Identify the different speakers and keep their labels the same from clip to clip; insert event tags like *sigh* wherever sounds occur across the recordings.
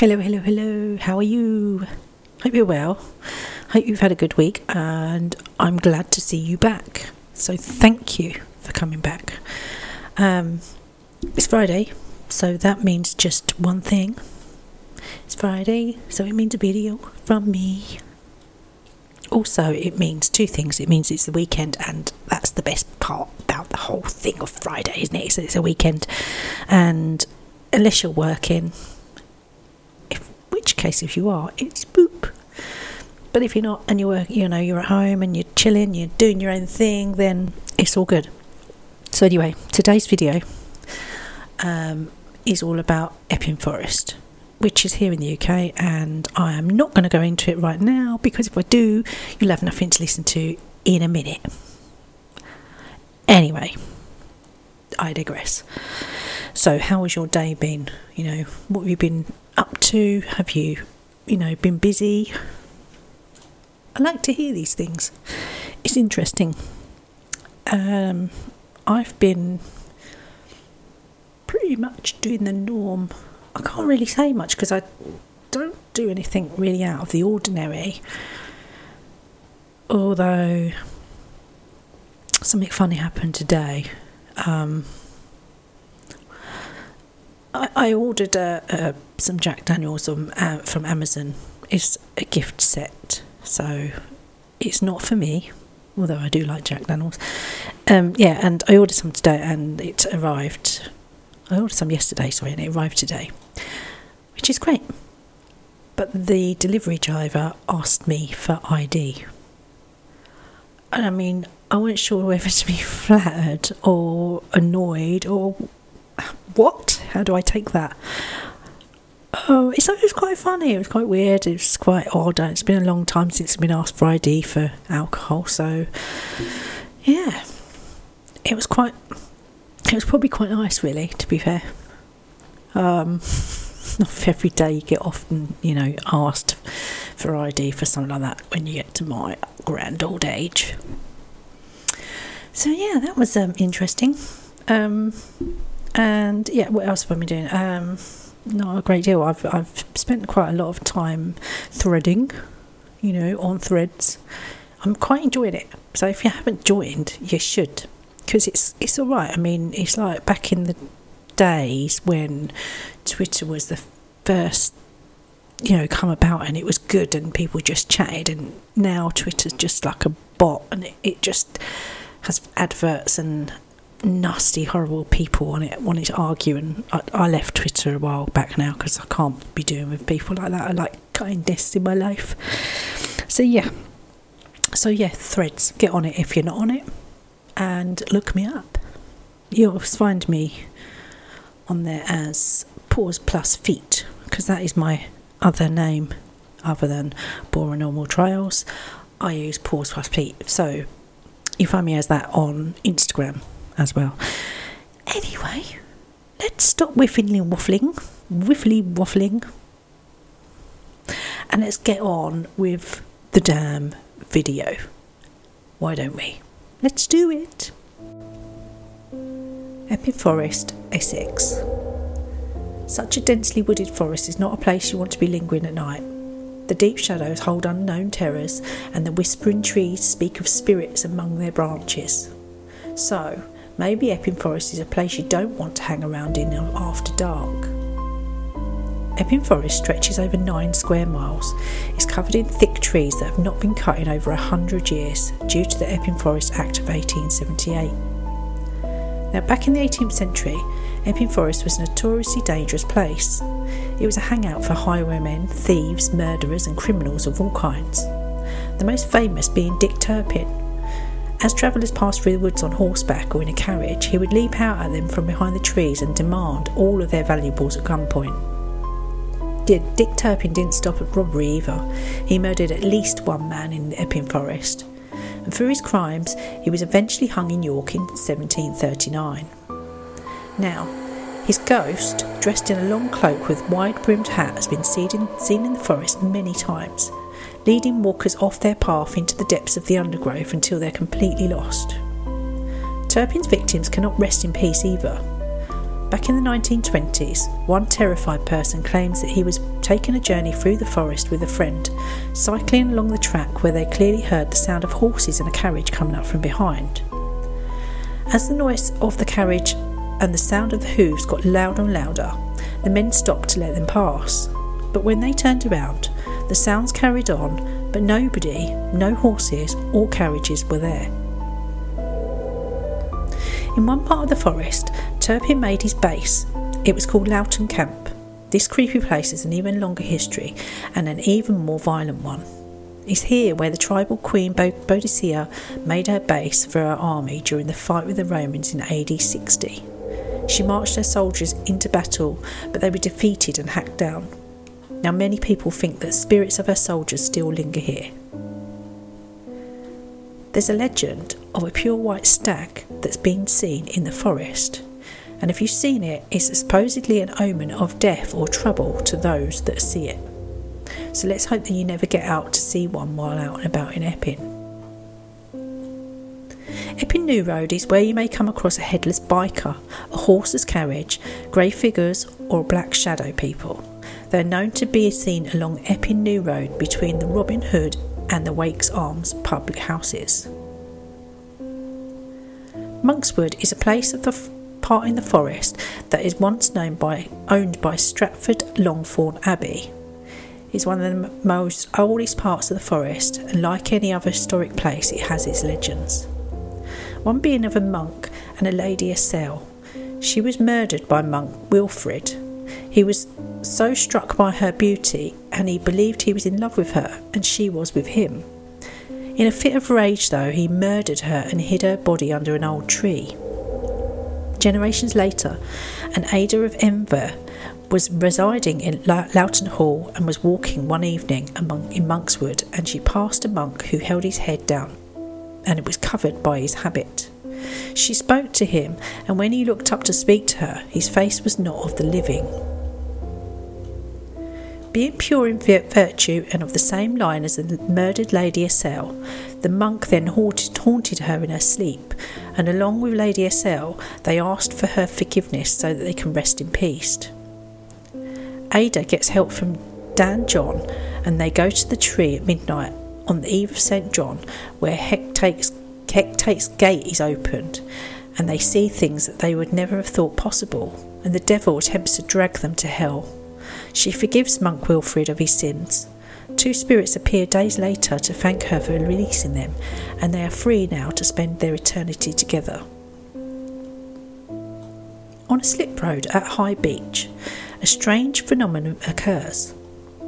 Speaker 1: Hello, hello, hello. How are you? Hope you're well. Hope you've had a good week, and I'm glad to see you back. So, thank you for coming back. Um, it's Friday, so that means just one thing. It's Friday, so it means a video from me. Also, it means two things. It means it's the weekend, and that's the best part about the whole thing of Friday, isn't it? So it's a weekend, and unless you're working, case if you are, it's boop. But if you're not, and you're you know you're at home and you're chilling, you're doing your own thing, then it's all good. So anyway, today's video um, is all about Epping Forest which is here in the UK, and I am not going to go into it right now because if I do, you'll have nothing to listen to in a minute. Anyway, I digress. So, how has your day been? You know, what have you been up to? Have you, you know, been busy? I like to hear these things. It's interesting. Um, I've been pretty much doing the norm I can't really say much because I don't do anything really out of the ordinary. Although something funny happened today. Um, I, ordered a, a, some Jack Daniels from, uh, from Amazon. It's a gift set, so it's not for me, although I do like Jack Daniels. Um, yeah, and I ordered some today and it arrived I ordered some yesterday, sorry, and it arrived today, which is great. But the delivery driver asked me for ID. And I mean, I wasn't sure whether to be *laughs* flattered or annoyed or what? How do I take that? Oh, it's, it was quite funny. It was quite weird. It was quite odd. It's been a long time since I've been asked for ID for alcohol, so yeah, it was quite it was probably quite nice, really, to be fair. Um, *laughs* not every day you get often, you know, asked for ID for something like that when you get to my grand old age. So yeah, that was um, interesting. Um, and yeah, what else have I been doing? Um, not a great deal. I've I've spent quite a lot of time threading, you know, on threads. I'm quite enjoying it. So if you haven't joined, you should because it's it's all right. I mean, it's like back in the days when Twitter was the first you know come about and it was good and people just chatted and now twitter's just like a bot and it, it just has adverts and nasty horrible people on it wanting to argue and I, I left twitter a while back now because i can't be doing with people like that. I like kindness in my life. So yeah. So yeah threads. Get on it if you're not on it. And look me up. You'll find me on there as Pause Plus Feet because that is my other name other than Pawranormal Trails. I use Pause Plus Feet. So you find me as that on Instagram as well. Anyway, let's stop whiffling waffling, whiffly waffling, and let's get on with the damn video. Why don't we? Let's do it. Epping Forest, Essex. Such a densely wooded forest is not a place you want to be lingering at night. The deep shadows hold unknown terrors, and the whispering trees speak of spirits among their branches. So, maybe Epping Forest is a place you don't want to hang around in after dark. Epping Forest stretches over nine square miles. It's covered in thick trees that have not been cut in over a hundred years due to the Epping Forest Act of 1878. Now, back in the 18th century, Epping Forest was a notoriously dangerous place. It was a hangout for highwaymen, thieves, murderers, and criminals of all kinds. The most famous being Dick Turpin. As travellers passed through the woods on horseback or in a carriage, he would leap out at them from behind the trees and demand all of their valuables at gunpoint. Dick Turpin didn't stop at robbery either. He murdered at least one man in the Epping Forest. And for his crimes, he was eventually hung in York in 1739. Now, his ghost, dressed in a long cloak with wide brimmed hat, has been seen in, seen in the forest many times, leading walkers off their path into the depths of the undergrowth until they're completely lost. Turpin's victims cannot rest in peace either. Back in the 1920s, one terrified person claims that he was taking a journey through the forest with a friend, cycling along the track where they clearly heard the sound of horses and a carriage coming up from behind. As the noise of the carriage and the sound of the hooves got louder and louder, the men stopped to let them pass. But when they turned around, the sounds carried on, but nobody, no horses or carriages were there. In one part of the forest, Turpin made his base. It was called Loughton Camp. This creepy place has an even longer history and an even more violent one. It's here where the tribal queen Boadicea made her base for her army during the fight with the Romans in AD 60. She marched her soldiers into battle, but they were defeated and hacked down. Now, many people think that spirits of her soldiers still linger here. There's a legend of a pure white stag that's been seen in the forest and if you've seen it, it's supposedly an omen of death or trouble to those that see it. So let's hope that you never get out to see one while out and about in Epping. Epping New Road is where you may come across a headless biker, a horse's carriage, grey figures, or black shadow people. They're known to be seen along Epping New Road between the Robin Hood and the Wakes Arms public houses. Monkswood is a place of the part in the forest that is once known by, owned by Stratford Langthorne Abbey. It's one of the most oldest parts of the forest, and like any other historic place, it has its legends. One being of a monk and a lady Asele. She was murdered by monk Wilfrid. He was so struck by her beauty, and he believed he was in love with her, and she was with him. In a fit of rage, though, he murdered her and hid her body under an old tree. Generations later, an Ada of Enver was residing in Loughton Hall and was walking one evening among, in Monkswood, and she passed a monk who held his head down, and it was covered by his habit. She spoke to him, and when he looked up to speak to her, his face was not of the living. Being pure in virtue and of the same line as the murdered Lady Asele, the monk then haunted, haunted her in her sleep, and along with Lady Asele, they asked for her forgiveness so that they can rest in peace. Ada gets help from Dan John, and they go to the tree at midnight on the eve of St. John, where Hecate's gate is opened, and they see things that they would never have thought possible, and the devil attempts to drag them to hell. She forgives monk Wilfrid of his sins. Two spirits appear days later to thank her for releasing them, and they are free now to spend their eternity together. On a slip road at High Beach, a strange phenomenon occurs.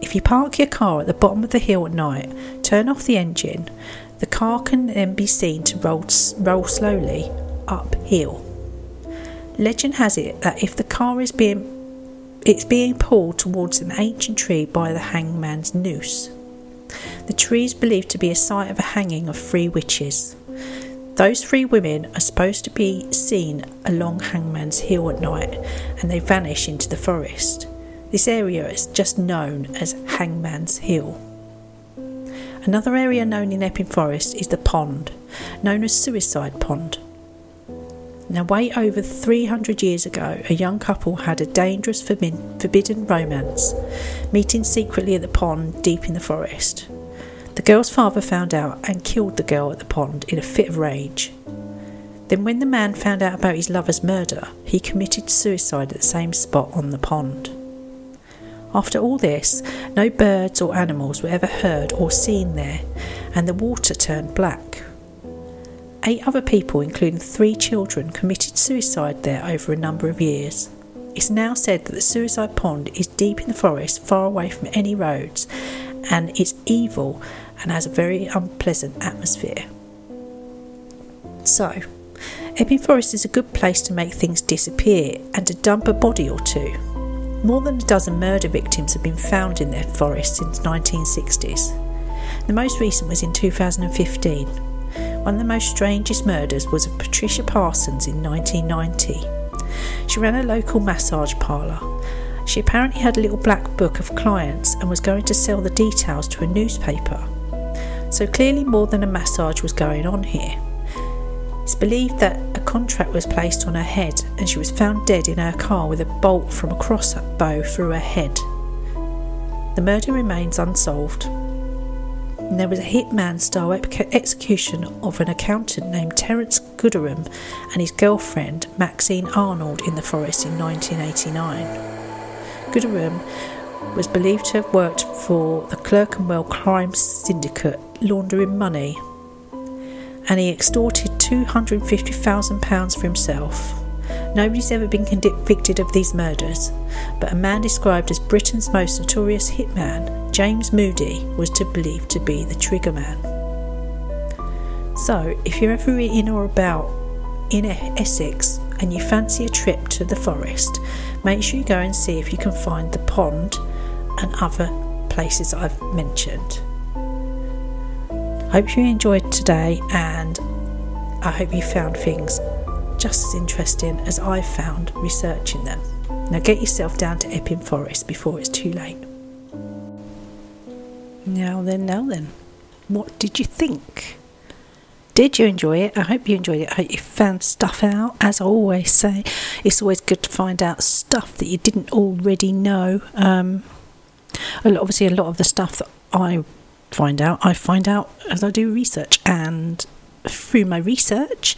Speaker 1: If you park your car at the bottom of the hill at night, turn off the engine, the car can then be seen to roll, roll slowly uphill. Legend has it that if the car is being it's being pulled towards an ancient tree by the hangman's noose. The tree is believed to be a site of a hanging of three witches. Those three women are supposed to be seen along Hangman's Hill at night and they vanish into the forest. This area is just known as Hangman's Hill. Another area known in Epping Forest is the pond, known as Suicide Pond. Now, way over 300 years ago, a young couple had a dangerous, forbidden romance, meeting secretly at the pond deep in the forest. The girl's father found out and killed the girl at the pond in a fit of rage. Then, when the man found out about his lover's murder, he committed suicide at the same spot on the pond. After all this, no birds or animals were ever heard or seen there, and the water turned black. Eight other people, including three children, committed suicide there over a number of years. It's now said that the suicide pond is deep in the forest, far away from any roads, and it's evil and has a very unpleasant atmosphere. So, Epping Forest is a good place to make things disappear and to dump a body or two. More than a dozen murder victims have been found in their forest since 1960s. The most recent was in 2015 one of the most strangest murders was of Patricia Parsons in 1990. She ran a local massage parlour. She apparently had a little black book of clients and was going to sell the details to a newspaper. So clearly, more than a massage was going on here. It's believed that a contract was placed on her head and she was found dead in her car with a bolt from a crossbow through her head. The murder remains unsolved. And there was a hitman style execution of an accountant named Terence Gooderham and his girlfriend Maxine Arnold in the forest in 1989. Gooderham was believed to have worked for the Clerkenwell crime syndicate laundering money and he extorted £250,000 for himself. Nobody's ever been convicted of these murders, but a man described as Britain's most notorious hitman, James Moody, was to believed to be the trigger man. So, if you're ever in or about in Essex and you fancy a trip to the forest, make sure you go and see if you can find the pond and other places I've mentioned. Hope you enjoyed today, and I hope you found things just as interesting as I found researching them. Now get yourself down to Epping Forest before it's too late. Now then, now then, what did you think? Did you enjoy it? I hope you enjoyed it. I hope you found stuff out. As I always say, it's always good to find out stuff that you didn't already know. Um, obviously, a lot of the stuff that I find out, I find out as I do research. And through my research,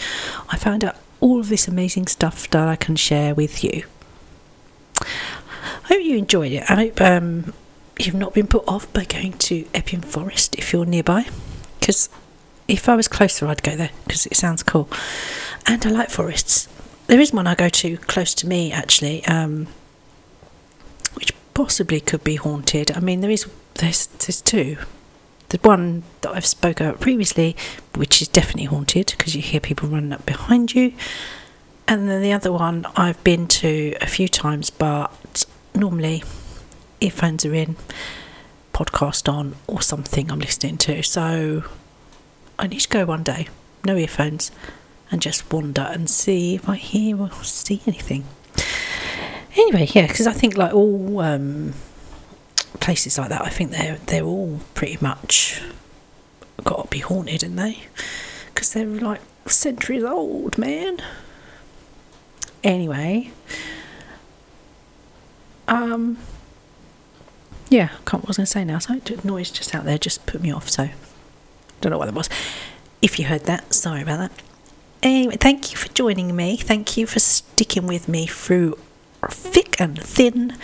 Speaker 1: I found out all of this amazing stuff that I can share with you. I hope you enjoyed it. I hope um, you've not been put off by going to Epping Forest if you're nearby. Because if I was closer, I'd go there because it sounds cool. And I like forests. There is one I go to close to me actually, um, which possibly could be haunted. I mean, there is there's there's two, the one that I've spoken about previously, which is definitely haunted because you hear people running up behind you. And then the other one I've been to a few times, but normally earphones are in, podcast on, or something I'm listening to. So I need to go one day, no earphones, and just wander and see if I hear or see anything. Anyway, yeah, because I think like all um, places like that, I think they're they're all pretty much got to be haunted, and they because they're like centuries old, man. Anyway, um, yeah, can't what was I going to say now. So noise just out there just put me off. So don't know what that was. If you heard that, sorry about that. Anyway, thank you for joining me. Thank you for sticking with me through thick and thin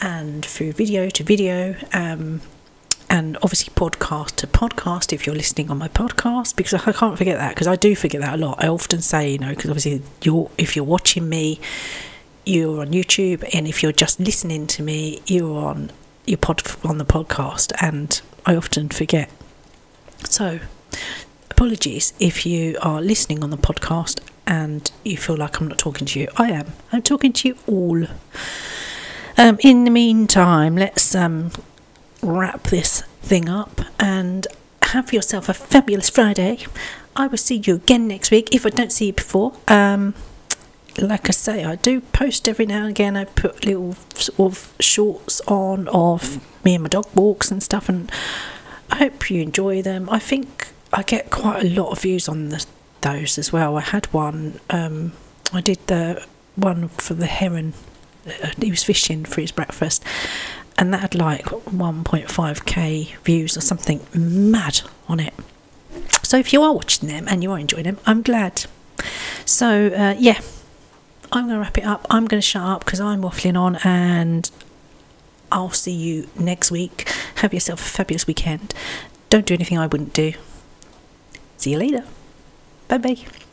Speaker 1: and through video to video. Um, and obviously podcast to podcast if you're listening on my podcast because I can't forget that because I do forget that a lot. I often say, you know, because obviously you're if you're watching me, you're on YouTube, and if you're just listening to me, you're on your pod on the podcast, and I often forget. So, apologies if you are listening on the podcast and you feel like I'm not talking to you. I am. I'm talking to you all. Um, in the meantime, let's um, wrap this thing up and have yourself a fabulous Friday. I will see you again next week if I don't see you before. Um, like I say, I do post every now and again. I put little sort of shorts on of me and my dog walks and stuff, and I hope you enjoy them. I think I get quite a lot of views on the, those as well. I had one. Um, I did the one for the heron he was fishing for his breakfast, and that had like 1.5k views or something mad on it. So if you are watching them and you are enjoying them, I'm glad. So uh, yeah, I'm going to wrap it up. I'm going to shut up because I'm waffling on, and I'll see you next week. Have yourself a fabulous weekend. Don't do anything I wouldn't do. See you later. Bye bye.